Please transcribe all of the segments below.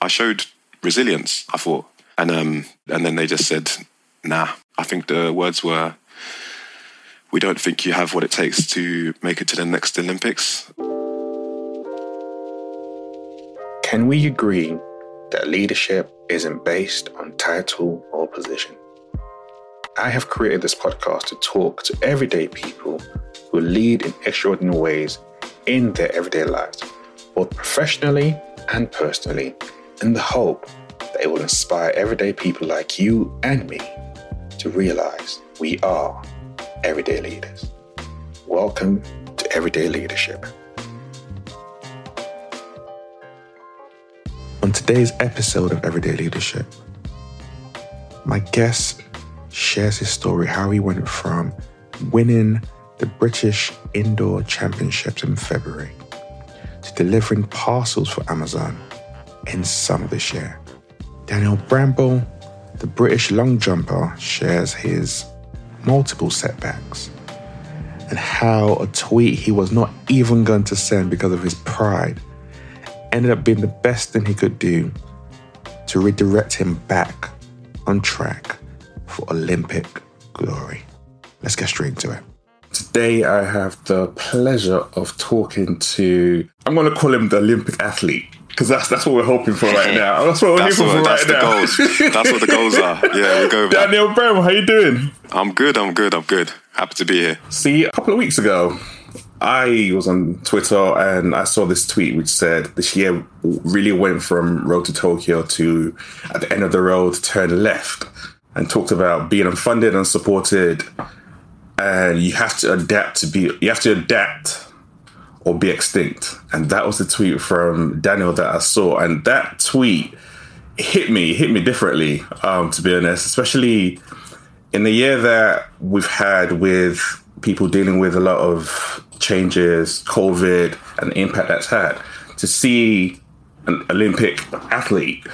I showed resilience. I thought, and um, and then they just said, "Nah." I think the words were, "We don't think you have what it takes to make it to the next Olympics." Can we agree that leadership isn't based on title or position? I have created this podcast to talk to everyday people who lead in extraordinary ways in their everyday lives, both professionally and personally, in the hope that it will inspire everyday people like you and me to realize we are everyday leaders. Welcome to Everyday Leadership. On today's episode of Everyday Leadership, my guest shares his story how he went from winning the British Indoor Championships in February to delivering parcels for Amazon in summer this year. Daniel Bramble, the British long jumper, shares his multiple setbacks and how a tweet he was not even going to send because of his pride ended up being the best thing he could do to redirect him back on track for Olympic glory. Let's get straight into it. Today, I have the pleasure of talking to, I'm going to call him the Olympic athlete. Because that's that's what we're hoping for right now. That's what we're That's hoping what, for that's right the now. goals. That's what the goals are. Yeah, we go. Daniel Bramble, how you doing? I'm good. I'm good. I'm good. Happy to be here. See, a couple of weeks ago, I was on Twitter and I saw this tweet which said this year really went from road to Tokyo to at the end of the road turn left and talked about being unfunded and supported and you have to adapt to be you have to adapt or be extinct. And that was the tweet from Daniel that I saw. And that tweet hit me, hit me differently, um, to be honest, especially in the year that we've had with people dealing with a lot of changes, COVID, and the impact that's had, to see an Olympic athlete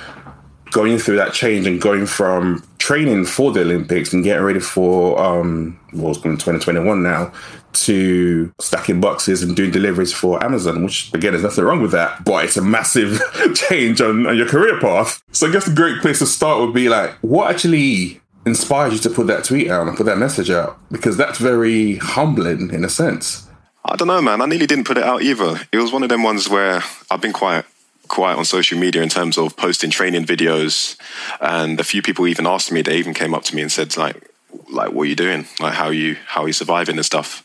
going through that change and going from training for the Olympics and getting ready for um what's going 2021 now to stacking boxes and doing deliveries for Amazon, which again there's nothing wrong with that, but it's a massive change on, on your career path. So I guess a great place to start would be like what actually inspired you to put that tweet out and put that message out? Because that's very humbling in a sense. I don't know, man. I nearly didn't put it out either. It was one of them ones where I've been quite quiet on social media in terms of posting training videos, and a few people even asked me. They even came up to me and said, like, like, what are you doing? Like, how are you, how are you surviving and stuff?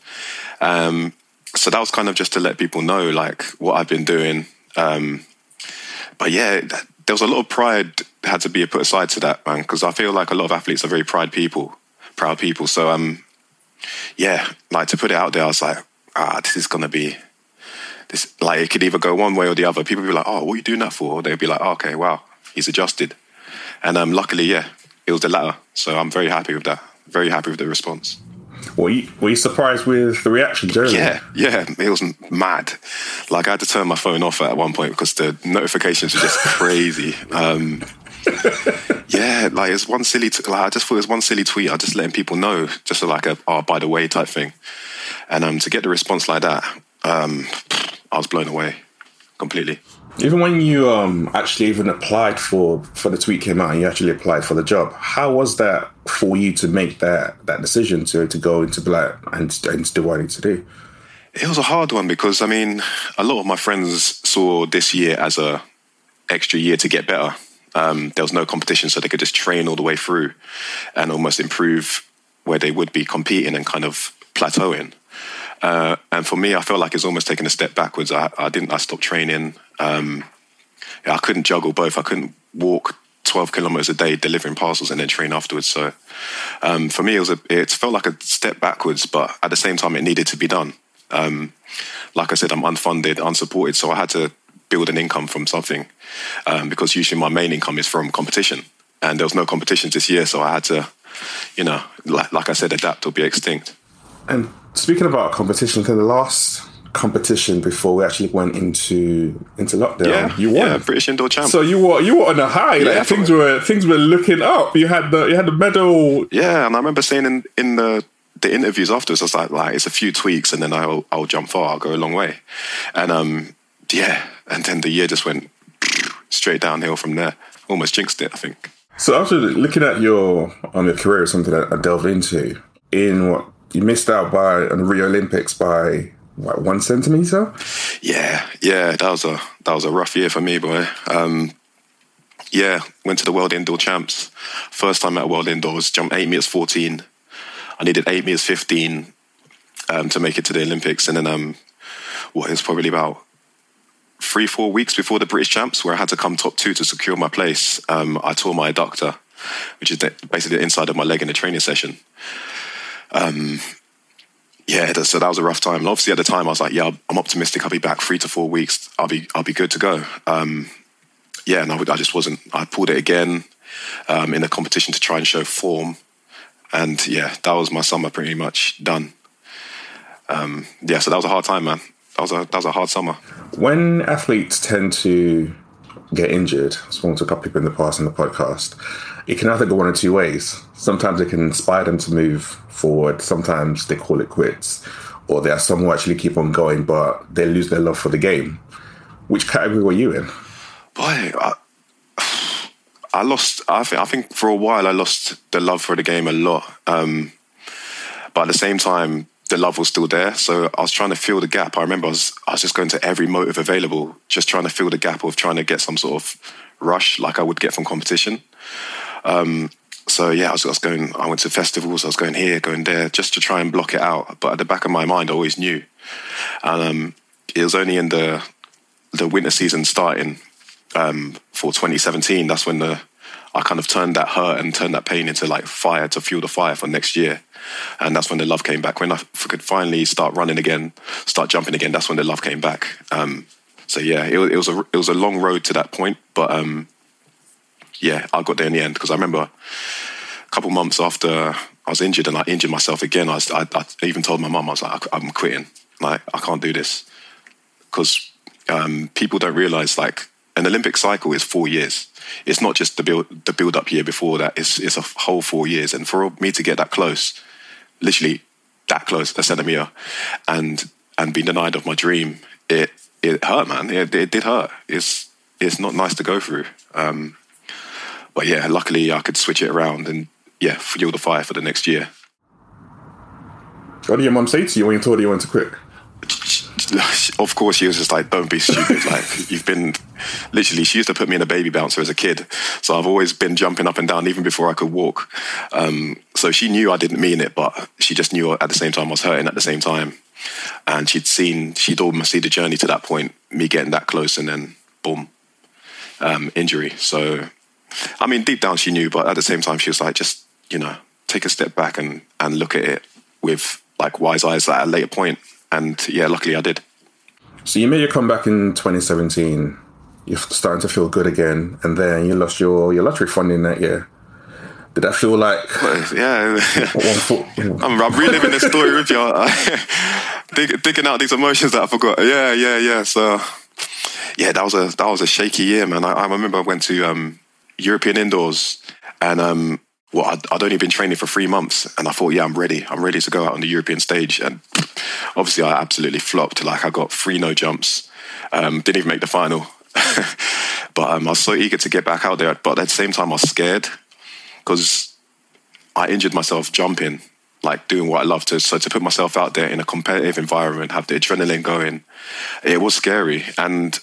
Um, so that was kind of just to let people know, like, what I've been doing. Um, but yeah, th- there was a lot of pride had to be put aside to that, man, because I feel like a lot of athletes are very pride people, proud people. So um, yeah, like to put it out there, I was like, ah, this is gonna be this. Like it could either go one way or the other. People be like, oh, what are you doing that for? Or they'd be like, oh, okay, wow, he's adjusted. And um, luckily, yeah, it was the latter. So I'm very happy with that. Very happy with the response. Were you, were you surprised with the reaction generally? Yeah, yeah, it was mad. Like I had to turn my phone off at one point because the notifications were just crazy. Um, yeah, like it's one silly. T- like I just thought it was one silly tweet. I just letting people know, just like a oh by the way type thing. And um, to get the response like that, um, I was blown away completely. Even when you um actually even applied for for the tweet came out and you actually applied for the job, how was that for you to make that that decision to to go into black and, and to do what I need to do? It was a hard one because I mean, a lot of my friends saw this year as a extra year to get better. Um, there was no competition, so they could just train all the way through and almost improve where they would be competing and kind of plateauing. Uh, and for me, I felt like it's almost taking a step backwards. I, I didn't. I stopped training. Um, yeah, I couldn't juggle both. I couldn't walk 12 kilometers a day delivering parcels and then train afterwards. So um, for me, it was a, it felt like a step backwards, but at the same time, it needed to be done. Um, like I said, I'm unfunded, unsupported, so I had to build an income from something um, because usually my main income is from competition, and there was no competition this year, so I had to, you know, like, like I said, adapt or be extinct. And speaking about competition, the last competition before we actually went into into lockdown, Yeah, you won. Yeah, British indoor champ. So you were you were on a high. Like Yeah, things were things were looking up. You had the you had the medal. Yeah, and I remember saying in, in the the interviews afterwards, I was like, like it's a few tweaks, and then I'll I'll jump far, I'll go a long way, and um yeah, and then the year just went. straight downhill from there. Almost jinxed it, I think. So after looking at your on um, your career, something that I delved into in what you missed out by on Rio Olympics by what one centimeter. Yeah, yeah, that was a that was a rough year for me, boy. Um, yeah, went to the World Indoor Champs. First time at World Indoors, jumped eight meters fourteen. I needed eight meters fifteen um, to make it to the Olympics, and then um, what was probably about three four weeks before the British Champs, where I had to come top two to secure my place. Um, I tore my adductor, which is basically the inside of my leg in a training session. Um, yeah, so that was a rough time. And obviously, at the time, I was like, "Yeah, I'm optimistic. I'll be back three to four weeks. I'll be, I'll be good to go." Um, yeah, and I, I, just wasn't. I pulled it again um, in the competition to try and show form, and yeah, that was my summer pretty much done. Um, yeah, so that was a hard time, man. That was a that was a hard summer. When athletes tend to get injured, I've spoken to a couple people in the past in the podcast. It can either go one or two ways. Sometimes it can inspire them to move forward. Sometimes they call it quits, or there are some who actually keep on going, but they lose their love for the game. Which category were you in? Boy, I, I lost. I think, I think for a while I lost the love for the game a lot. Um, but at the same time, the love was still there. So I was trying to fill the gap. I remember I was I was just going to every motive available, just trying to fill the gap of trying to get some sort of rush like I would get from competition. Um, so yeah, I was, I was, going. I went to festivals. I was going here, going there, just to try and block it out. But at the back of my mind, I always knew. And um, it was only in the the winter season starting um, for 2017. That's when the I kind of turned that hurt and turned that pain into like fire to fuel the fire for next year. And that's when the love came back. When I could finally start running again, start jumping again, that's when the love came back. Um, so yeah, it, it, was a it was a long road to that point, but um, yeah, I got there in the end because I remember a couple months after I was injured and I injured myself again. I, was, I, I even told my mum I was like, I'm quitting. Like I can't do this because um, people don't realize like an Olympic cycle is four years it's not just the build the build up year before that. It's it's a whole four years, and for me to get that close, literally that close, a centimeter, and and being denied of my dream, it it hurt, man. It, it did hurt. It's it's not nice to go through. Um, but yeah, luckily I could switch it around and yeah, fuel the fire for the next year. What did your mum say to you when you told her you wanted to quit? of course, she was just like, "Don't be stupid! like you've been literally." She used to put me in a baby bouncer as a kid, so I've always been jumping up and down even before I could walk. Um, so she knew I didn't mean it, but she just knew at the same time I was hurting at the same time, and she'd seen she'd almost see the journey to that point, me getting that close, and then boom, um, injury. So, I mean, deep down she knew, but at the same time she was like, just you know, take a step back and and look at it with like wise eyes at a later point. and yeah, luckily I did. So you made your comeback in 2017. You're starting to feel good again, and then you lost your your lottery funding that year. Did that feel like? Yeah, I'm, I'm, reliving the story with you, Dig, digging out these emotions that I forgot. Yeah, yeah, yeah. So, yeah, that was a that was a shaky year, man. I, I remember I went to um, European indoors, and um, well, I'd, I'd, only been training for three months, and I thought, yeah, I'm ready. I'm ready to go out on the European stage. And obviously, I absolutely flopped. Like I got three no jumps, um, didn't even make the final. but um, I was so eager to get back out there. But at the same time, I was scared because I injured myself jumping, like doing what I love to. So to put myself out there in a competitive environment, have the adrenaline going, it was scary. And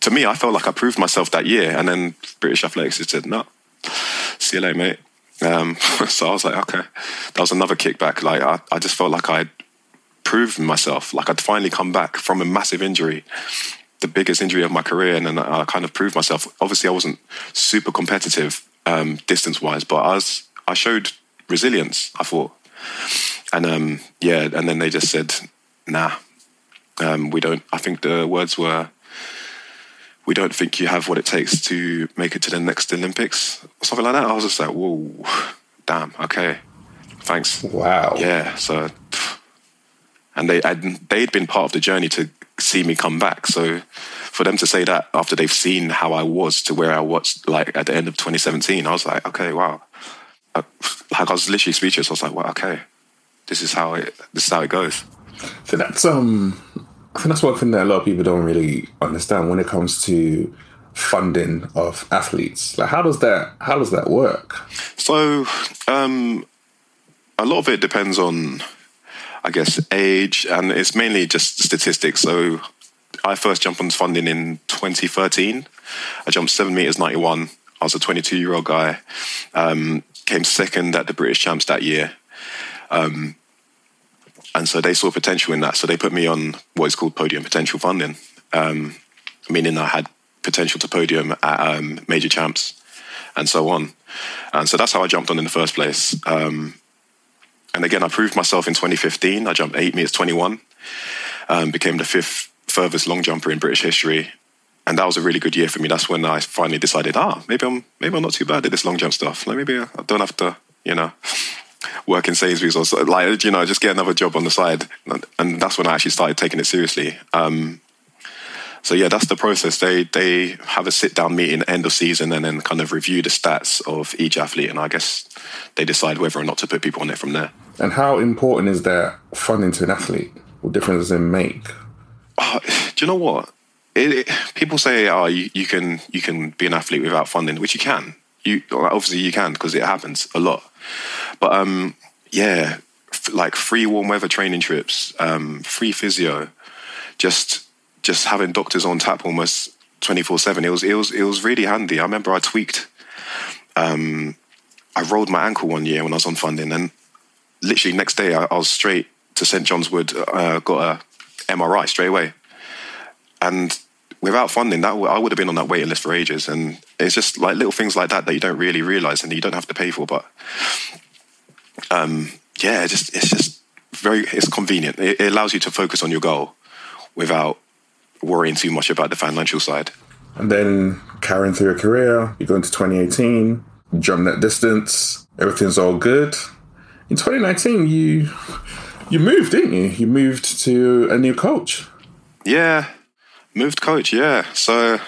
to me, I felt like I proved myself that year. And then British Athletics said, no see you later, mate. Um, so I was like, okay, that was another kickback. Like I, I just felt like I'd proved myself, like I'd finally come back from a massive injury, the biggest injury of my career, and then I kind of proved myself. Obviously, I wasn't super competitive um, distance wise, but I was. I showed resilience. I thought, and um, yeah, and then they just said, nah, um, we don't. I think the words were we don't think you have what it takes to make it to the next Olympics or something like that. I was just like, whoa, damn, okay, thanks. Wow. Yeah. So, and they they'd been part of the journey to see me come back. So, for them to say that after they've seen how I was to where I was, like at the end of 2017, I was like, okay, wow. Uh, like I was literally speechless. I was like, well, okay, this is how it this is how it goes. So that's um I think that's one thing that a lot of people don't really understand when it comes to funding of athletes? Like, how does that how does that work? So, um, a lot of it depends on, I guess, age, and it's mainly just statistics. So, I first jumped on funding in 2013. I jumped seven meters 91. I was a 22 year old guy. Um, came second at the British Champs that year. Um, and so they saw potential in that. So they put me on what is called podium potential funding, um, meaning I had potential to podium at um, major champs and so on. And so that's how I jumped on in the first place. Um, and again, I proved myself in 2015. I jumped 8 meters 21, um, became the fifth furthest long jumper in British history. And that was a really good year for me. That's when I finally decided, ah, maybe I'm maybe I'm not too bad at this long jump stuff. Like maybe I don't have to, you know, work in Sainsbury's or so, like you know just get another job on the side, and that's when I actually started taking it seriously. Um, so yeah, that's the process. They they have a sit down meeting end of season and then kind of review the stats of each athlete, and I guess they decide whether or not to put people on it from there. And how important is that funding to an athlete? What difference does it make? Uh, do you know what? It, it, people say, "Oh, you, you can you can be an athlete without funding," which you can. You obviously you can because it happens a lot. But um, yeah, f- like free warm weather training trips, um, free physio, just just having doctors on tap almost twenty four seven. It was it was it was really handy. I remember I tweaked. Um, I rolled my ankle one year when I was on funding, and literally next day I, I was straight to St John's Wood. Uh, got a MRI straight away, and without funding, that I would have been on that waiting list for ages. And it's just like little things like that that you don't really realize and you don't have to pay for. But um, yeah, it's just it's just very it's convenient. It, it allows you to focus on your goal without worrying too much about the financial side. And then carrying through your career, you go into 2018, jump that distance, everything's all good. In 2019, you you moved, didn't you? You moved to a new coach. Yeah, moved coach. Yeah, so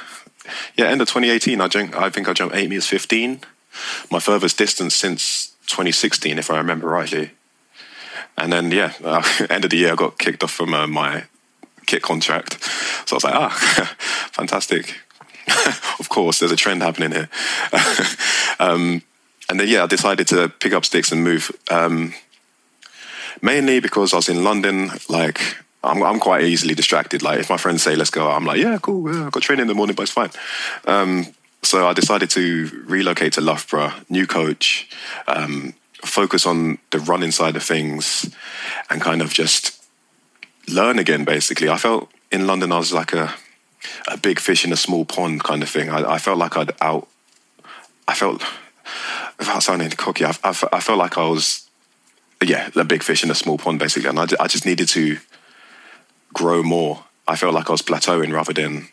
yeah, end of 2018, I jumped, I think I jumped eight meters 15, my furthest distance since 2016, if I remember rightly. And then yeah, uh, end of the year, I got kicked off from uh, my kit contract. So I was like, ah, fantastic. of course, there's a trend happening here. um, and then yeah, I decided to pick up sticks and move. Um, mainly because I was in London, like I'm, I'm quite easily distracted. Like if my friends say let's go, I'm like yeah, cool. Yeah, I've got training in the morning, but it's fine. Um, so I decided to relocate to Loughborough, new coach, um, focus on the running side of things, and kind of just learn again. Basically, I felt in London I was like a a big fish in a small pond kind of thing. I, I felt like I'd out. I felt without sounding cocky. I, I, I felt like I was yeah a big fish in a small pond basically, and I, I just needed to grow more. I felt like I was plateauing rather than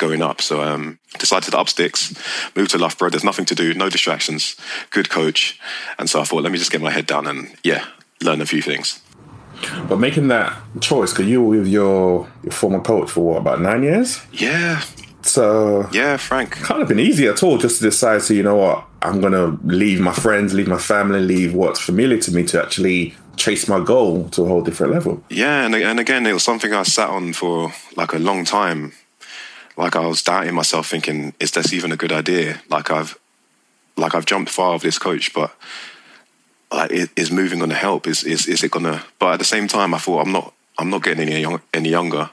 going up. So um, decided to up sticks, move to Loughborough. There's nothing to do, no distractions, good coach. And so I thought, let me just get my head down and yeah, learn a few things. But making that choice, because you were with your, your former coach for what, about nine years? Yeah. So yeah, Frank. Kind of been easy at all just to decide to, you know what, I'm gonna leave my friends, leave my family, leave what's familiar to me to actually chase my goal to a whole different level. Yeah, and and again, it was something I sat on for like a long time. Like I was doubting myself, thinking, "Is this even a good idea?" Like I've, like I've jumped far with this coach, but like, is moving going to help? Is is is it going to? But at the same time, I thought I'm not. I'm not getting any young, any younger.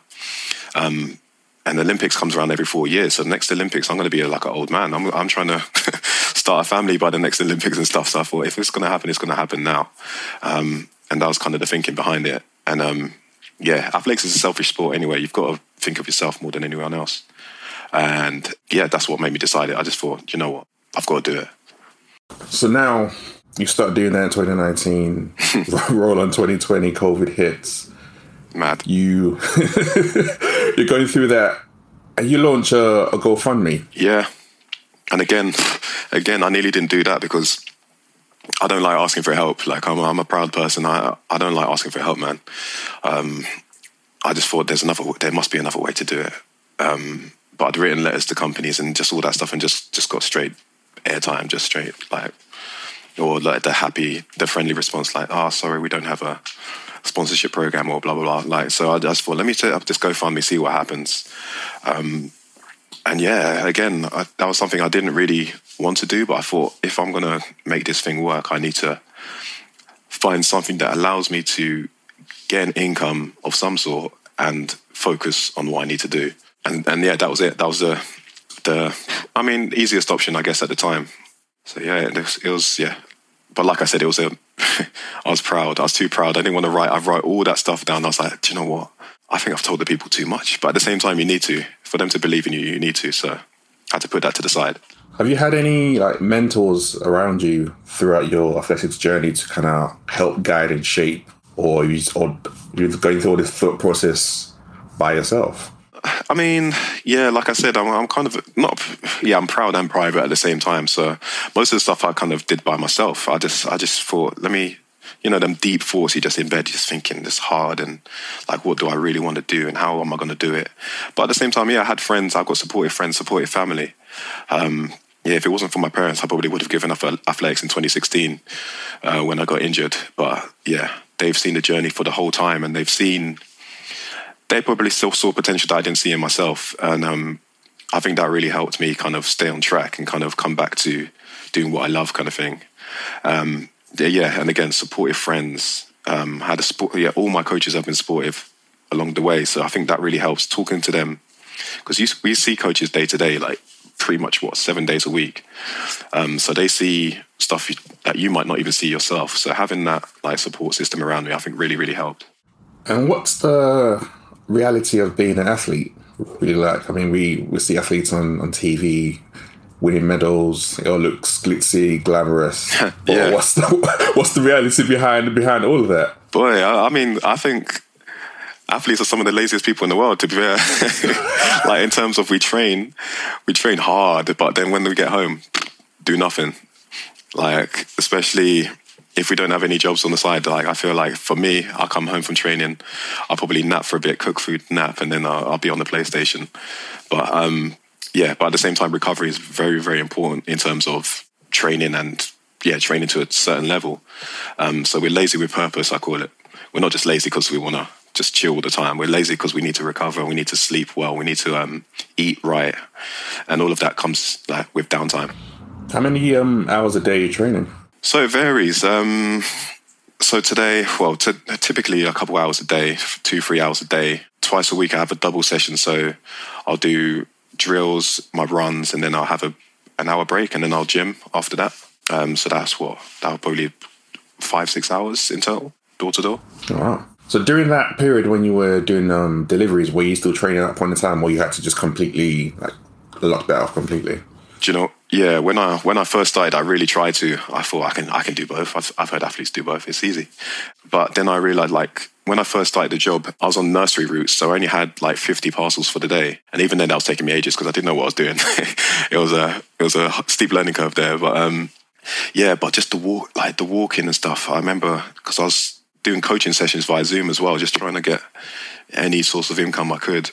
Um, and the Olympics comes around every four years. So the next Olympics, I'm going to be like an old man. I'm I'm trying to start a family by the next Olympics and stuff. So I thought if it's going to happen, it's going to happen now. Um, and that was kind of the thinking behind it. And um, yeah, athletics is a selfish sport anyway. You've got to think of yourself more than anyone else. And yeah, that's what made me decide it. I just thought, you know what, I've got to do it. So now you start doing that in 2019. roll on 2020, COVID hits. Mad. You you're going through that, and you launch a, a GoFundMe. Yeah, and again, again, I nearly didn't do that because I don't like asking for help. Like I'm, I'm a proud person. I, I don't like asking for help, man. Um, I just thought there's another, there must be another way to do it. Um, but I'd written letters to companies and just all that stuff, and just just got straight airtime, just straight like, or like the happy, the friendly response, like, "Oh, sorry, we don't have a sponsorship program," or blah blah blah. Like, so I just thought, let me set up this GoFundMe, see what happens. Um, and yeah, again, I, that was something I didn't really want to do, but I thought if I'm to make this thing work, I need to find something that allows me to get an income of some sort and focus on what I need to do. And and yeah, that was it. That was the the I mean easiest option, I guess, at the time. So yeah, it was, it was yeah. But like I said, it was a. I was proud. I was too proud. I didn't want to write. I wrote all that stuff down. I was like, do you know what? I think I've told the people too much. But at the same time, you need to. For them to believe in you, you need to. So I had to put that to the side. Have you had any like mentors around you throughout your athletics journey to kind of help guide and shape, or you or you're going through all this thought process by yourself? I mean, yeah, like I said, I'm, I'm, kind of not, yeah, I'm proud and private at the same time. So most of the stuff I kind of did by myself. I just, I just thought, let me, you know, them deep thoughts. You just in bed, just thinking this hard and like, what do I really want to do and how am I going to do it? But at the same time, yeah, I had friends. I've got supportive friends, supportive family. Um, yeah, if it wasn't for my parents, I probably would have given up athletics in 2016 uh, when I got injured. But yeah, they've seen the journey for the whole time and they've seen they probably still saw potential that I didn't see in myself. And um, I think that really helped me kind of stay on track and kind of come back to doing what I love, kind of thing. Um, yeah, and again, supportive friends. Um, had a support. Yeah, all my coaches have been supportive along the way, so I think that really helps talking to them because we see coaches day to day, like pretty much what seven days a week. Um, so they see stuff that you might not even see yourself. So having that like support system around me, I think really really helped. And what's the reality of being an athlete really like? I mean, we, we see athletes on, on TV winning medals. It all looks glitzy, glamorous. yeah. What's the what's the reality behind behind all of that? Boy, I, I mean, I think athletes are some of the laziest people in the world. To be fair, like in terms of we train, we train hard, but then when we get home, do nothing. Like especially if we don't have any jobs on the side, like I feel like for me, I'll come home from training, I'll probably nap for a bit, cook food, nap, and then I'll, I'll be on the PlayStation. But um, yeah, but at the same time, recovery is very, very important in terms of training and yeah, training to a certain level. Um, so we're lazy with purpose, I call it. We're not just lazy because we want to just chill all the time. We're lazy because we need to recover. We need to sleep well. We need to um, eat right, and all of that comes like with downtime. How many um, hours a day are you training? So it varies. Um, so today, well, t- typically a couple hours a day, two, three hours a day. Twice a week, I have a double session. So I'll do drills, my runs, and then I'll have a an hour break, and then I'll gym after that. Um, so that's what that'll probably five, six hours in total, door to door. Wow. So during that period when you were doing um, deliveries, were you still training at that point in time, or you had to just completely like lock that off completely? Do you know? Yeah, when I when I first started, I really tried to. I thought I can I can do both. I've, I've heard athletes do both. It's easy, but then I realized like when I first started the job, I was on nursery routes, so I only had like 50 parcels for the day, and even then that was taking me ages because I didn't know what I was doing. it was a it was a steep learning curve there, but um, yeah, but just the walk, like the walking and stuff. I remember because I was doing coaching sessions via Zoom as well, just trying to get any source of income I could,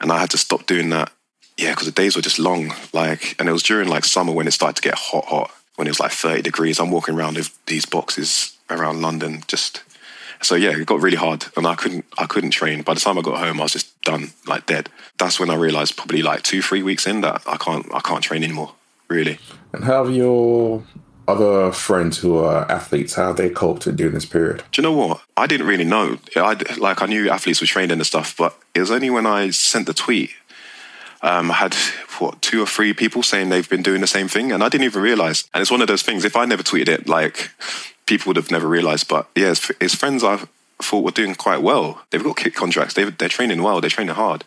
and I had to stop doing that yeah, because the days were just long. Like, and it was during like summer when it started to get hot, hot. When it was like thirty degrees, I'm walking around with these boxes around London. Just so yeah, it got really hard, and I couldn't, I couldn't train. By the time I got home, I was just done, like dead. That's when I realized, probably like two, three weeks in, that I can't, I can't train anymore. Really. And how have your other friends who are athletes, how they coped during this period? Do you know what? I didn't really know. I like I knew athletes were trained and stuff, but it was only when I sent the tweet um, I had what two or three people saying they've been doing the same thing, and I didn't even realize. And it's one of those things. If I never tweeted it, like people would have never realized. But yeah, his, his friends I thought were doing quite well. They've got kit contracts. They, they're training well. They're training hard.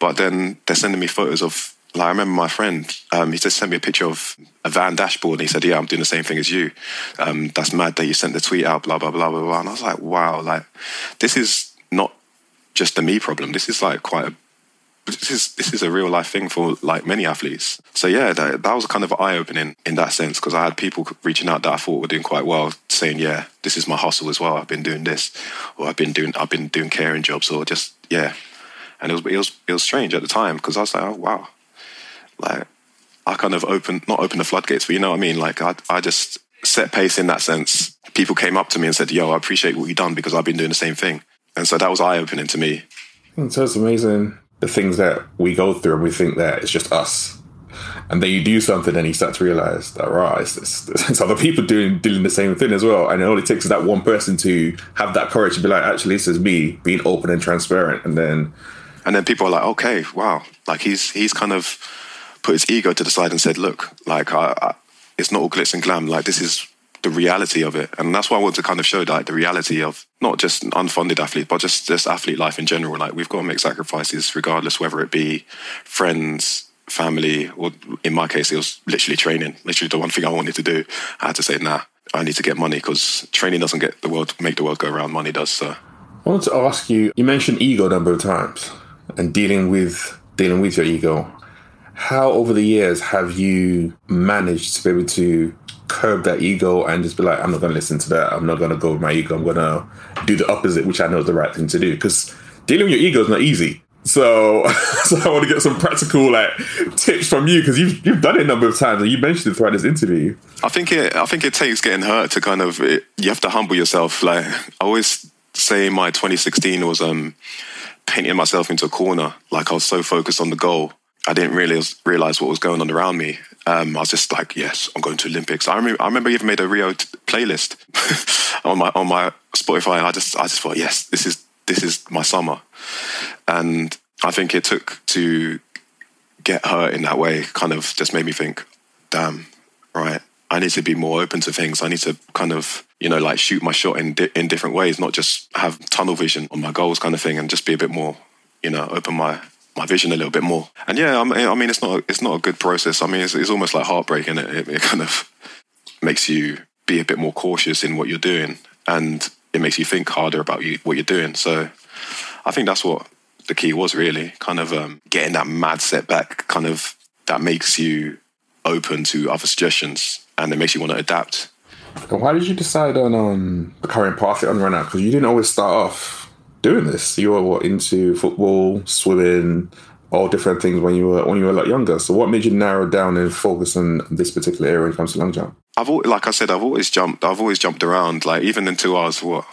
But then they're sending me photos of. Like I remember my friend, um, he just sent me a picture of a van dashboard, and he said, "Yeah, I'm doing the same thing as you. Um, that's mad that you sent the tweet out, blah blah blah blah blah." And I was like, "Wow, like this is not just a me problem. This is like quite a this is this is a real life thing for like many athletes. So yeah, that, that was kind of eye opening in that sense because I had people reaching out that I thought were doing quite well, saying, "Yeah, this is my hustle as well. I've been doing this, or I've been doing I've been doing caring jobs, or just yeah." And it was it was it was strange at the time because I was like, "Oh wow," like I kind of opened not opened the floodgates, but you know what I mean. Like I I just set pace in that sense. People came up to me and said, "Yo, I appreciate what you've done because I've been doing the same thing," and so that was eye opening to me. So it's amazing the things that we go through and we think that it's just us. And then you do something and you start to realize that, right, it's, it's, it's other people doing, doing the same thing as well. And it only takes that one person to have that courage to be like, actually, this is me being open and transparent. And then. And then people are like, okay, wow. Like he's, he's kind of put his ego to the side and said, look, like, I, I, it's not all glitz and glam. Like, this is the reality of it. And that's why I want to kind of show like the reality of not just unfunded athletes, but just just athlete life in general. Like we've got to make sacrifices regardless whether it be friends, family, or in my case, it was literally training. Literally the one thing I wanted to do. I had to say, nah, I need to get money because training doesn't get the world make the world go around. Money does. So I wanted to ask you. You mentioned ego a number of times and dealing with dealing with your ego. How over the years have you managed to be able to curb that ego and just be like, I'm not going to listen to that. I'm not going to go with my ego. I'm going to do the opposite, which I know is the right thing to do. Because dealing with your ego is not easy. So, so I want to get some practical like tips from you because you've you've done it a number of times and you mentioned it throughout this interview. I think it I think it takes getting hurt to kind of it, you have to humble yourself. Like I always say, my 2016 was um painting myself into a corner. Like I was so focused on the goal, I didn't really realize what was going on around me. Um, I was just like, yes, I'm going to Olympics. I remember, I remember even made a Rio t- playlist on my on my Spotify. I just I just thought, yes, this is this is my summer, and I think it took to get hurt in that way. Kind of just made me think, damn, right. I need to be more open to things. I need to kind of, you know, like shoot my shot in di- in different ways, not just have tunnel vision on my goals, kind of thing, and just be a bit more, you know, open my my vision a little bit more. And yeah, I mean, it's not it's not a good process. I mean, it's, it's almost like heartbreaking. It, it, it kind of makes you be a bit more cautious in what you're doing, and it makes you think harder about you what you're doing. So, I think that's what the key was really, kind of um, getting that mad setback, kind of that makes you open to other suggestions, and it makes you want to adapt. And why did you decide on um, the current path you're on right now? Because you didn't always start off doing this. You were what, into football, swimming, all different things when you were when you were a lot younger. So what made you narrow down and focus on this particular area when it comes to long jump? I've always, like I said, I've always jumped. I've always jumped around. Like even until I was what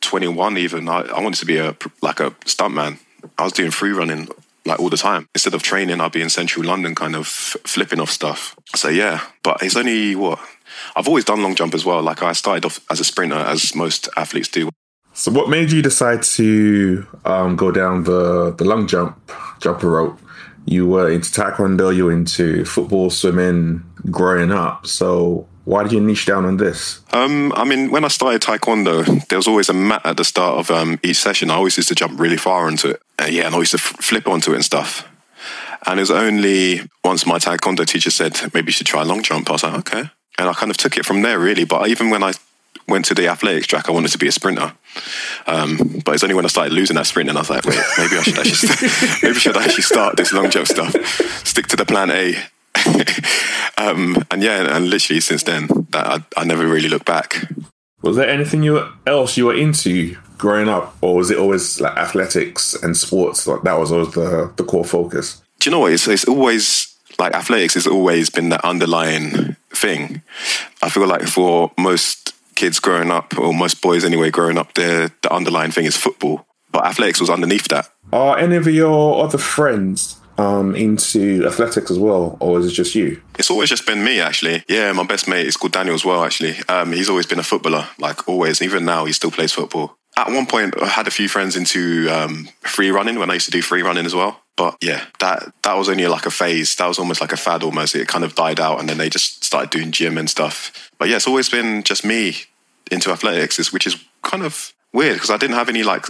twenty one, even I, I wanted to be a like a stuntman. I was doing free running like all the time. Instead of training, I'd be in central London, kind of flipping off stuff. So yeah, but it's only what I've always done long jump as well. Like I started off as a sprinter, as most athletes do. So, what made you decide to um, go down the the long jump jumper rope? You were into taekwondo, you were into football, swimming, growing up. So, why did you niche down on this? Um, I mean, when I started taekwondo, there was always a mat at the start of um, each session. I always used to jump really far into it. Uh, yeah, and I used to f- flip onto it and stuff. And it was only once my taekwondo teacher said maybe you should try a long jump. I was like, okay. And I kind of took it from there, really. But even when I went to the athletics track, I wanted to be a sprinter. Um, but it's only when I started losing that sprint and I was like, wait, maybe I should actually, maybe should I actually start this long jump stuff. Stick to the plan A. um, and yeah, and literally since then, that I, I never really looked back. Was there anything you else you were into growing up, or was it always like athletics and sports? Like that was always the the core focus. Do you know what? It's, it's always like athletics has always been the underlying thing. I feel like for most kids growing up, or most boys anyway, growing up, the the underlying thing is football. But athletics was underneath that. Are any of your other friends um, into athletics as well, or is it just you? It's always just been me, actually. Yeah, my best mate is called Daniel as well, actually. Um, he's always been a footballer, like always. Even now, he still plays football. At one point, I had a few friends into um, free running when I used to do free running as well. But yeah, that that was only like a phase. That was almost like a fad almost. It kind of died out and then they just started doing gym and stuff. But yeah, it's always been just me into athletics, is which is kind of weird because I didn't have any like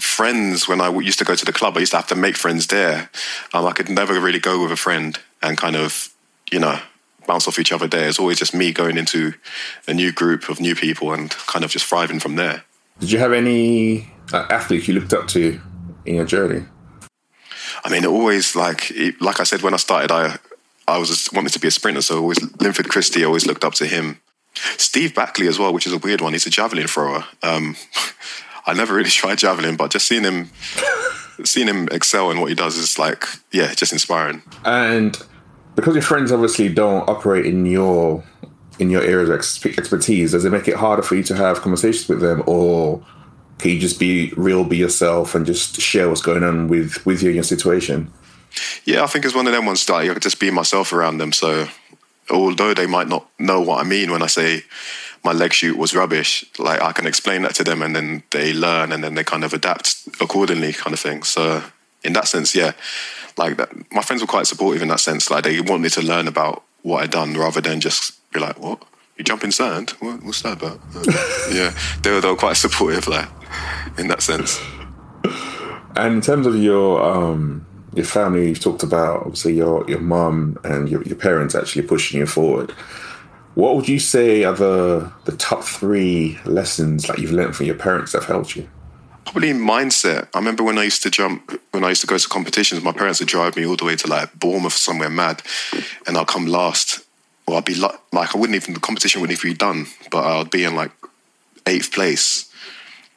friends when I used to go to the club. I used to have to make friends there. Um, I could never really go with a friend and kind of, you know, bounce off each other there. It's always just me going into a new group of new people and kind of just thriving from there. Did you have any uh, athletes you looked up to in your journey? I mean, always like like I said when I started, I I was just wanted to be a sprinter, so always Linford Christie. I always looked up to him. Steve Backley as well, which is a weird one. He's a javelin thrower. Um, I never really tried javelin, but just seeing him, seeing him excel in what he does is like, yeah, just inspiring. And because your friends obviously don't operate in your in your areas of expertise, does it make it harder for you to have conversations with them, or can you just be real, be yourself, and just share what's going on with with you in your situation? Yeah, I think it's one of them ones that I could just be myself around them. So although they might not know what I mean when I say my leg shoot was rubbish, like I can explain that to them and then they learn and then they kind of adapt accordingly, kind of thing. So in that sense, yeah, like that, my friends were quite supportive in that sense. Like they wanted to learn about what I'd done rather than just be like, what? You jump in sand? What, what's that about? yeah, they were, they were quite supportive, like in that sense. And in terms of your um, your family, you've talked about obviously your your mum and your, your parents actually pushing you forward. What would you say are the the top three lessons that you've learned from your parents that have helped you? Probably mindset. I remember when I used to jump, when I used to go to competitions, my parents would drive me all the way to like Bournemouth, somewhere mad, and I'll come last. Or I'd be like, like I wouldn't even the competition wouldn't even be done, but I'd be in like eighth place,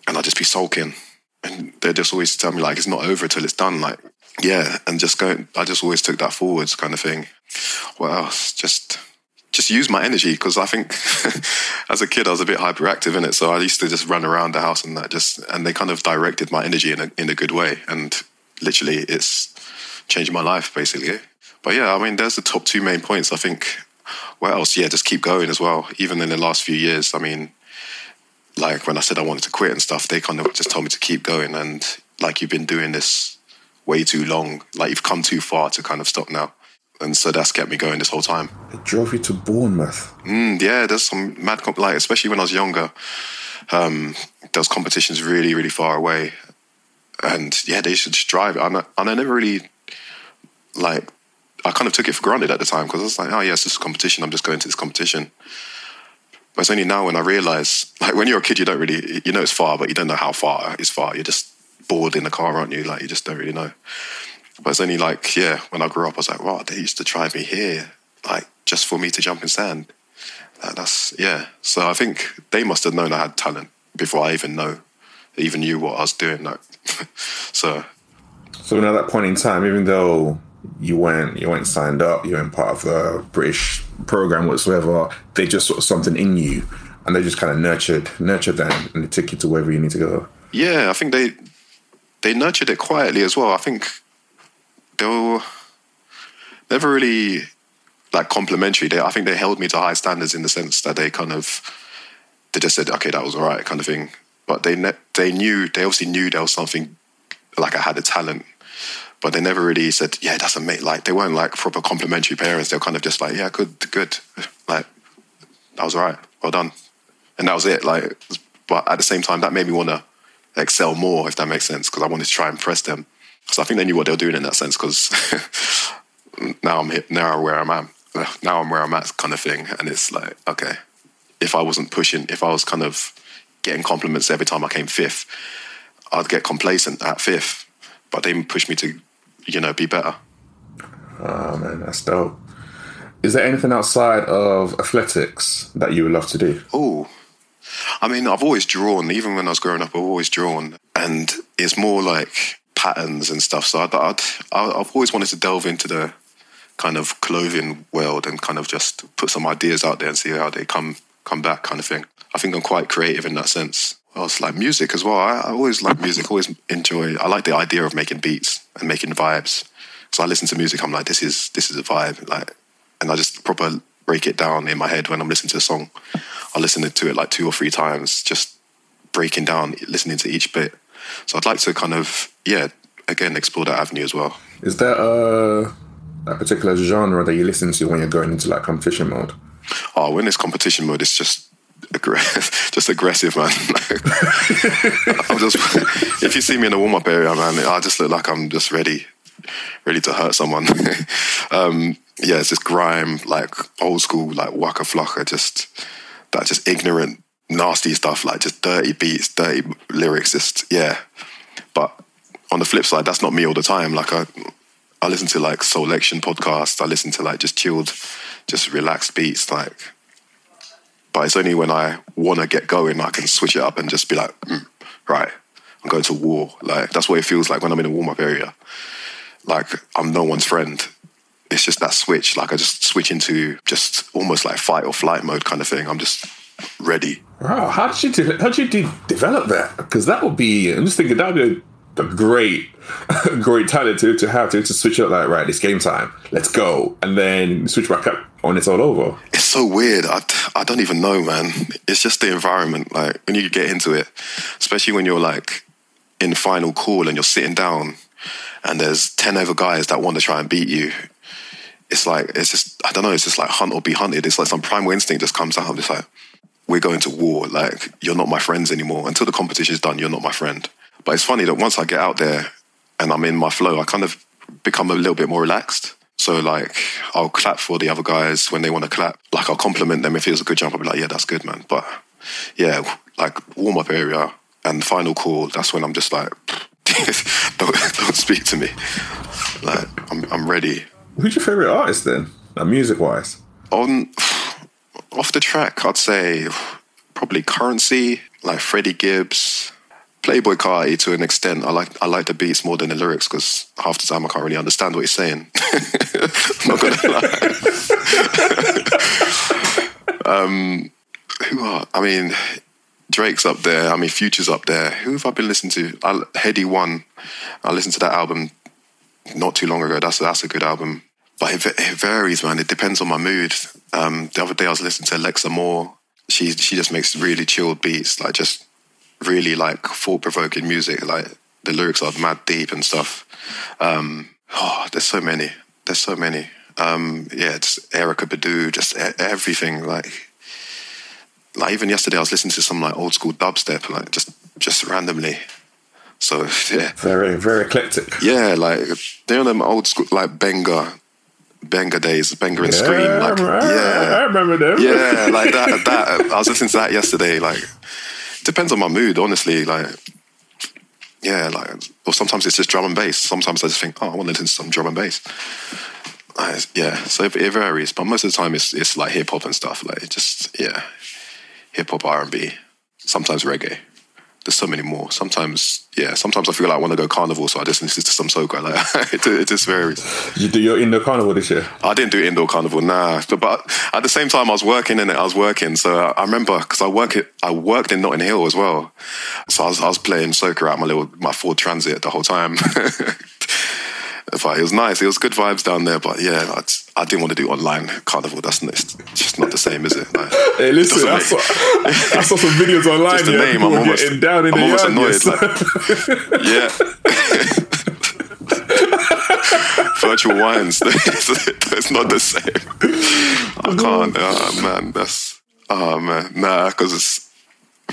and I'd just be sulking, and they'd just always tell me like it's not over till it's done. Like yeah, and just going. I just always took that forwards, kind of thing. What else? Just just use my energy because I think as a kid I was a bit hyperactive in it, so I used to just run around the house and that just and they kind of directed my energy in a in a good way, and literally it's changed my life basically. But yeah, I mean, there's the top two main points. I think. What else? Yeah, just keep going as well. Even in the last few years, I mean, like when I said I wanted to quit and stuff, they kind of just told me to keep going and like you've been doing this way too long. Like you've come too far to kind of stop now. And so that's kept me going this whole time. It drove you to Bournemouth. Mm, yeah, there's some mad comp- like especially when I was younger. Um, those competitions really, really far away, and yeah, they should just drive it. And I, and I never really like. I kind of took it for granted at the time because I was like, oh yes, this is a competition. I'm just going to this competition. But it's only now when I realize, like when you're a kid, you don't really, you know, it's far, but you don't know how far it's far. You're just bored in the car, aren't you? Like you just don't really know. But it's only like, yeah, when I grew up, I was like, wow, they used to drive me here, like just for me to jump in sand. that's yeah. So I think they must have known I had talent before I even know, even knew what I was doing. Like, so. So at that point in time, even though you went you went signed up, you weren't part of the British program whatsoever, they just saw something in you, and they just kind of nurtured nurtured that, and they took you to wherever you need to go. Yeah, I think they they nurtured it quietly as well. I think they were never really like complimentary. They, I think they held me to high standards in the sense that they kind of they just said, okay, that was all right, kind of thing. But they ne- they knew they obviously knew there was something like I had a talent, but they never really said, yeah, that's a mate. Like they weren't like proper complimentary parents. They were kind of just like, yeah, good, good, like that was all right, well done, and that was it. Like, but at the same time, that made me want to excel more, if that makes sense, because I wanted to try and impress them. Because I think they knew what they were doing in that sense. Because now I'm here, now where I'm at, now I'm where I'm at, kind of thing. And it's like, okay, if I wasn't pushing, if I was kind of getting compliments every time I came fifth, I'd get complacent at fifth. But they pushed me to, you know, be better. Oh man, that's dope. Is there anything outside of athletics that you would love to do? Oh, I mean, I've always drawn, even when I was growing up, I've always drawn. And it's more like patterns and stuff. So I'd, I'd, I've always wanted to delve into the kind of clothing world and kind of just put some ideas out there and see how they come come back kind of thing. I think I'm quite creative in that sense. Well, it's like music as well. I, I always like music, always enjoy. I like the idea of making beats and making vibes. So I listen to music. I'm like, this is this is a vibe. Like, and I just proper break it down in my head when I'm listening to a song. I listened to it like two or three times, just breaking down, listening to each bit. So I'd like to kind of, yeah, again, explore that avenue as well. Is there a, a particular genre that you listen to when you're going into like competition mode? Oh, when it's competition mode, it's just aggressive, just aggressive, man. I'm just if you see me in a warm up area, man, I just look like I'm just ready, ready to hurt someone. um, yeah, it's just grime, like old school, like Waka Flocka, just that just ignorant, nasty stuff, like just dirty beats, dirty lyrics, just yeah. But on the flip side, that's not me all the time. Like I, I listen to like Soulection podcasts. I listen to like just chilled, just relaxed beats. Like, but it's only when I want to get going I can switch it up and just be like, mm, right, I'm going to war. Like that's what it feels like when I'm in a warm up area. Like I'm no one's friend it's just that switch. Like I just switch into just almost like fight or flight mode kind of thing. I'm just ready. Wow, how did you de- how did you de- develop that? Because that would be I'm just thinking that would be a, great great talent to, to have to, to switch up like right, it's game time, let's go, and then switch back up when it's all over. It's so weird. I, I don't even know, man. It's just the environment. Like when you get into it, especially when you're like in final call and you're sitting down, and there's ten other guys that want to try and beat you. It's like it's just I don't know. It's just like hunt or be hunted. It's like some primal instinct just comes out. It's like we're going to war. Like you're not my friends anymore. Until the competition's done, you're not my friend. But it's funny that once I get out there and I'm in my flow, I kind of become a little bit more relaxed. So like I'll clap for the other guys when they want to clap. Like I'll compliment them if it was a good jump. I'll be like, yeah, that's good, man. But yeah, like warm up area and final call. That's when I'm just like, don't, don't speak to me. Like I'm, I'm ready. Who's your favorite artist then, like music wise? On off the track, I'd say probably Curren$y, like Freddie Gibbs, Playboi Carti to an extent. I like I like the beats more than the lyrics because half the time I can't really understand what he's saying. Not gonna lie. um, who are? I mean, Drake's up there. I mean, Future's up there. Who have I been listening to? I, Headie One. I listened to that album not too long ago. That's that's a good album. But it, it varies, man. It depends on my mood. Um, the other day I was listening to Alexa Moore. She she just makes really chilled beats, like just really like thought provoking music. Like the lyrics are mad deep and stuff. Um, oh, there's so many. There's so many. Um, yeah, it's Erykah Badu, just everything. Like, like even yesterday I was listening to some like old school dubstep, like just just randomly. So yeah, very very eclectic. Yeah, like you know them old school like Benga Benga days, Benga and yeah, Skream. Like, I, yeah, I remember them. Yeah, like that. That I was listening to that yesterday. Like, depends on my mood, honestly. Like, yeah, like, or sometimes it's just drum and bass. Sometimes I just think, oh, I want to listen to some drum and bass. Uh, yeah, so it, it, varies, but most of the time it's it's like hip hop and stuff. Like, just yeah, hip hop, R and B, sometimes reggae there's so many more. Sometimes, yeah, sometimes I feel like I want to go carnival, so I just listen to some soca. Like it, it, just varies. You do your indoor carnival this year? I didn't do indoor carnival, nah. But, but at the same time, I was working in it. I was working, so I, I remember because I work it. I worked in Notting Hill as well, so I was, I was playing soca at my little my Ford Transit the whole time. but it was nice. It was good vibes down there. But yeah, I, I didn't want to do online carnival. That's it's just not the same, is it? Like, hey, listen, I saw, I saw, some videos online. Just the yeah, name, I'm almost, getting down in I'm the almost annoyed. Like, yeah. Virtual wines. it's not the same. I can't. Oh, man, that's oh man, nah, because it's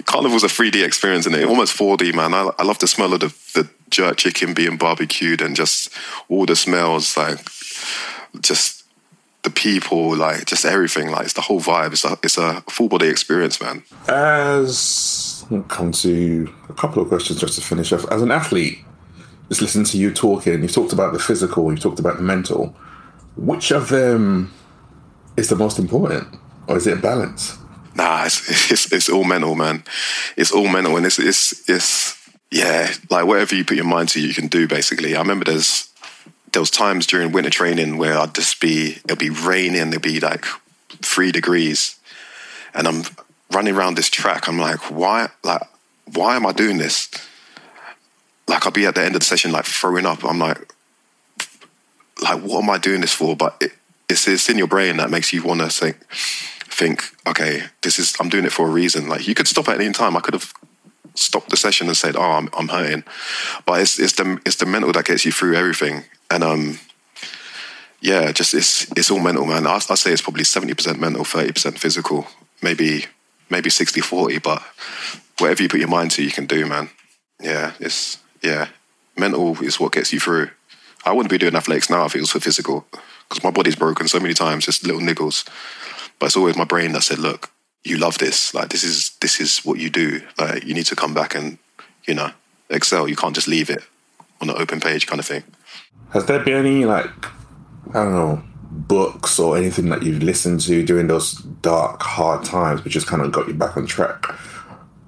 carnival's a 3D experience and it almost 4D, man. I, I love the smell of the, the jerk chicken being barbecued and just all the smells, like just the people, like just everything. Like it's the whole vibe. It's a it's a full body experience, man. As come to a couple of questions just to finish off. As an athlete, just listen to you talking. You've talked about the physical. You've talked about the mental. Which of them is the most important, or is it a balance? Nah, it's, it's, it's all mental, man. It's all mental, and it's it's it's yeah, like whatever you put your mind to, you can do. Basically, I remember there's there was times during winter training where I'd just be it'd be raining, it'd be like three degrees, and I'm running around this track. I'm like, why, like, why am I doing this? Like, I'll be at the end of the session, like throwing up. I'm like, like, what am I doing this for? But it, it's it's in your brain that makes you want to think, think, okay, this is I'm doing it for a reason. Like, you could stop at any time. I could have stopped the session and said, "Oh, I'm, I'm hurting," but it's it's the it's the mental that gets you through everything, and um, yeah, just it's it's all mental, man. I I say it's probably seventy percent mental, thirty percent physical, maybe maybe 60-40, but whatever you put your mind to, you can do, man. Yeah, it's yeah, mental is what gets you through. I wouldn't be doing athletics now if it was for physical, because my body's broken so many times, just little niggles. But it's always my brain that said, "Look, you love this. Like this is this is what you do. Like you need to come back and you know excel. You can't just leave it on an open page kind of thing. Has there been any like I don't know books or anything that you've listened to during those dark hard times, which just kind of got you back on track?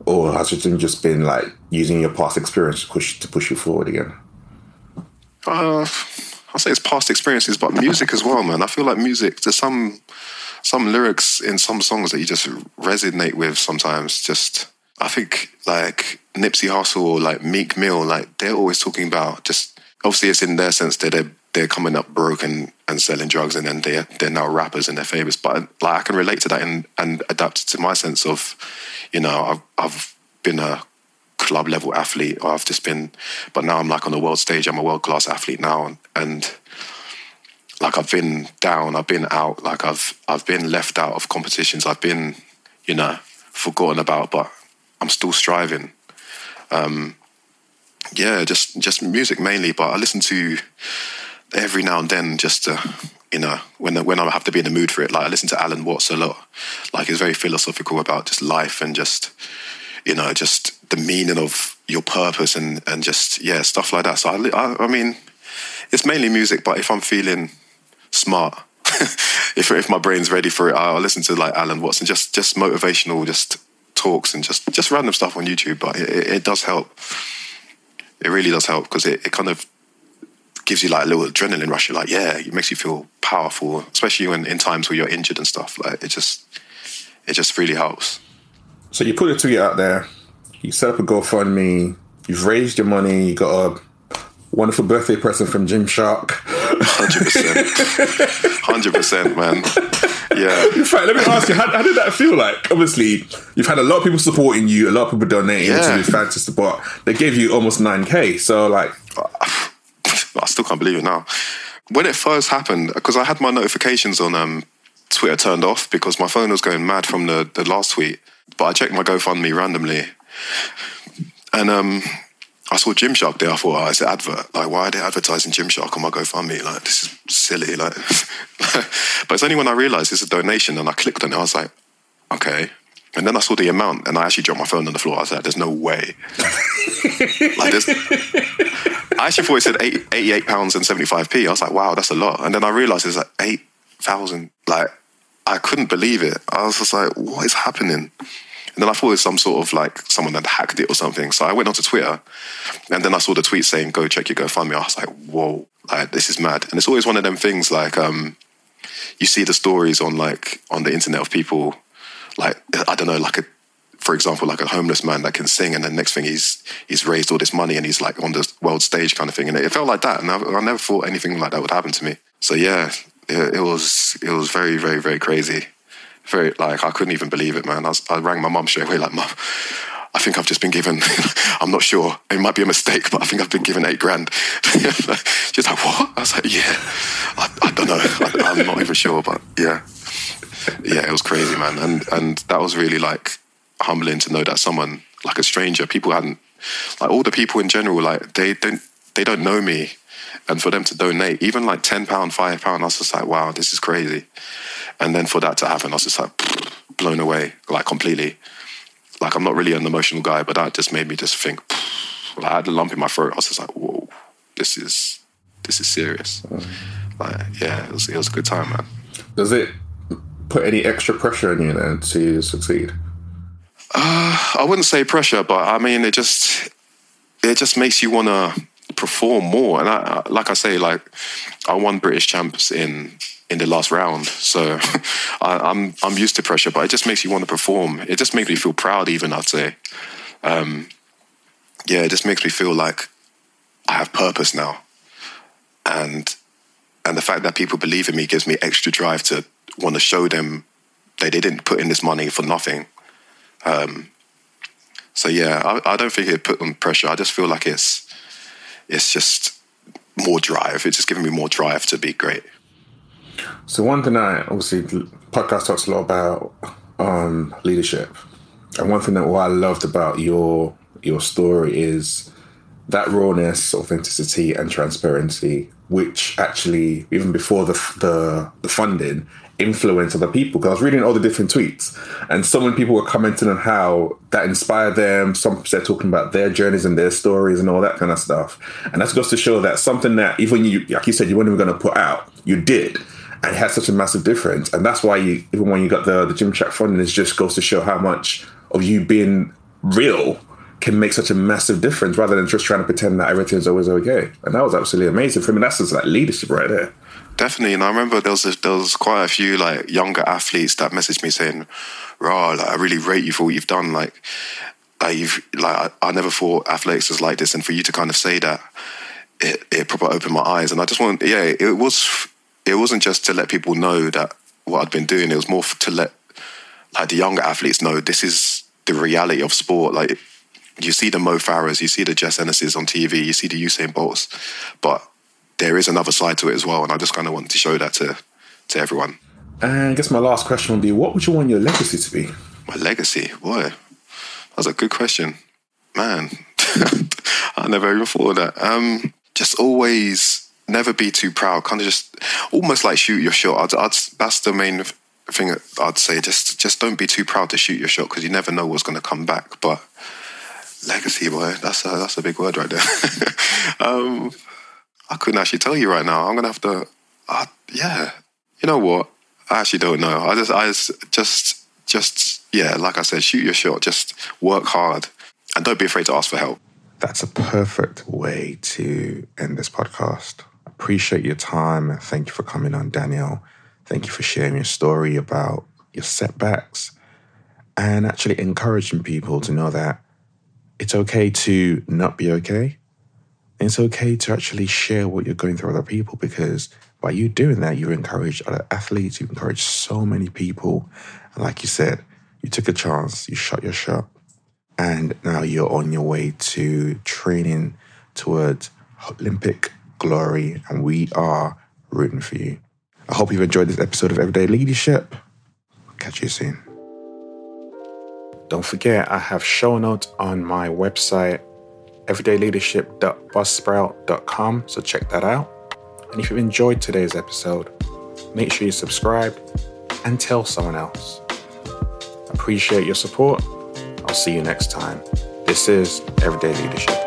Or has it just been like using your past experience to push to push you forward again? Uh, I'll say it's past experiences, but music as well, man. I feel like music. There's some some lyrics in some songs that you just resonate with sometimes. Just I think like Nipsey Hussle or like Meek Mill, like they're always talking about just obviously it's in their sense that they're they're coming up broken and selling drugs and then they're they're now rappers and they're famous. But like I can relate to that and and adapt to my sense of, you know, I've I've been a club level athlete or I've just been but now I'm like on the world stage, I'm a world class athlete now and, and like I've been down, I've been out, like I've I've been left out of competitions, I've been, you know, forgotten about, but I'm still striving. Um, yeah, just just music mainly, but I listen to every now and then just to, you know when when I have to be in the mood for it. Like I listen to Alan Watts a lot. Like he's very philosophical about just life and just you know just the meaning of your purpose and and just yeah stuff like that. So I I, I mean it's mainly music, but if I'm feeling smart. if if my brain's ready for it, I'll listen to like Alan Watson, just just motivational, just talks and just just random stuff on YouTube. But it, it, does help. It really does help because it, it kind of gives you like a little adrenaline rush. You're like, yeah, it makes you feel powerful, especially when in times where you're injured and stuff. Like it just it just really helps. So you put a tweet out there. You set up a GoFundMe. You've raised your money. You got a wonderful birthday present from Gymshark. Hundred percent, hundred percent, man. Yeah. In fact, let me ask you, how, how, did that feel like? Obviously, you've had a lot of people supporting you, a lot of people donating, yeah. which is fantastic. But they gave you almost nine k. So, like, I still can't believe it now. When it first happened, because I had my notifications on um, Twitter turned off because my phone was going mad from the, the last tweet. But I checked my GoFundMe randomly, and um, I saw Gymshark there. I thought, oh, it's an advert. Like, why are they advertising Gymshark on my GoFundMe? Like, this is silly. Like, but it's only when I realized it's a donation and I clicked on it, I was like, okay. And then I saw the amount and I actually dropped my phone on the floor. I was like, there's no way. like, there's... I actually thought it said 88 pounds and 75p. I was like, wow, that's a lot. And then I realized it's like 8,000. Like, I couldn't believe it. I was just like, what is happening? And then I thought it was some sort of like someone had hacked it or something. So I went onto Twitter and then I saw the tweet saying, go check your GoFundMe. I was like, whoa, like this is mad. And it's always one of them things like um, you see the stories on like on the internet of people like I don't know, like a for example, like a homeless man that can sing, and then next thing he's he's raised all this money and he's like on the world stage kind of thing, and it, felt like that, and I, I, never thought anything like that would happen to me. So yeah, it, it was it was very very very crazy very like I couldn't even believe it, man. I, was, I rang my mum straight away, like, mum, I think I've just been given. I'm not sure. It might be a mistake, but I think I've been given eight grand. She's like, what? I was like, yeah. I, I don't know. I, I'm not even sure, but yeah, yeah, it was crazy, man. And and that was really like humbling to know that someone like a stranger, people hadn't like all the people in general, like they don't they don't know me, and for them to donate even like ten pound, five pound, I was just like, wow, this is crazy. And then for that to happen, I was just like blown away, like completely. Like I'm not really an emotional guy, but that just made me just think. Like, I had a lump in my throat. I was just like, whoa, this is this is serious. Like, yeah, it was it was a good time, man. Does it put any extra pressure on you then to succeed? Uh, I wouldn't say pressure, but I mean, it just it just makes you want to perform more. And I, like I say, like I won British champs in in the last round. So I, am I'm, I'm used to pressure, but it just makes you want to perform. It just makes me feel proud, even I'd say. Um, yeah, it just makes me feel like I have purpose now, and and the fact that people believe in me gives me extra drive to want to show them that they didn't put in this money for nothing. Um, so yeah, I, I don't think it put on pressure. I just feel like it's it's just more drive. It's just giving me more drive to be great. So one thing I obviously podcast talks a lot about um, leadership, and one thing that what I loved about your your story is that rawness, authenticity, and transparency, which actually even before the the, the funding influence other people. Because I was reading all the different tweets, and so many people were commenting on how that inspired them. Some said talking about their journeys and their stories and all that kind of stuff. And that goes to show that something that even you, like you said, you weren't even going to put out, you did and it had such a massive difference. And that's why you, even when you got the the Gymshark funding, it just goes to show how much of you being real can make such a massive difference rather than just trying to pretend that everything's always okay. And that was absolutely amazing for me. That's just like leadership right there. Definitely. And I remember there was there was quite a few like younger athletes that messaged me saying, "Raw, like, I really rate you for what you've done. Like, uh, you've like I, I, never thought athletics was like this, and for you to kind of say that, it it probably opened my eyes. And I just want, yeah, it was it wasn't just to let people know that what I'd been doing. It was more to let like the younger athletes know this is the reality of sport. Like you see the Mo Farahs, you see the Jess Ennises on TV, you see the Usain Bolts, but there is another side to it as well. And I just kind of wanted to show that to to everyone. And I guess my last question would be, what would you want your legacy to be? My legacy, boy, that's a good question, man. I never even thought of that. Um, just always never be too proud. Kind of just almost like shoot your shot. I'd, I'd, that's the main thing I'd say. Just just don't be too proud to shoot your shot because you never know what's going to come back. But legacy, boy, that's a that's a big word right there. um, I couldn't actually tell you right now. I'm gonna have to. Uh, yeah, you know what? I actually don't know. I just, I just, just, just, yeah. Like I said, shoot your shot. Just work hard, and don't be afraid to ask for help. That's a perfect way to end this podcast. Appreciate your time. Thank you for coming on, Daniel. Thank you for sharing your story about your setbacks and actually encouraging people to know that it's okay to not be okay. It's okay to actually share what you're going through with other people because by you doing that, you encourage other athletes, you encourage so many people. And like you said, you took a chance, you shot your shot, and now you're on your way to training towards Olympic glory, and we are rooting for you. I hope you've enjoyed this episode of Everyday Leadership. Catch you soon. Don't forget, I have show notes on my website, everydayleadership.buzzsprout.com, so check that out. And if you've enjoyed today's episode, make sure you subscribe and tell someone else. Appreciate your support. I'll see you next time. This is Everyday Leadership.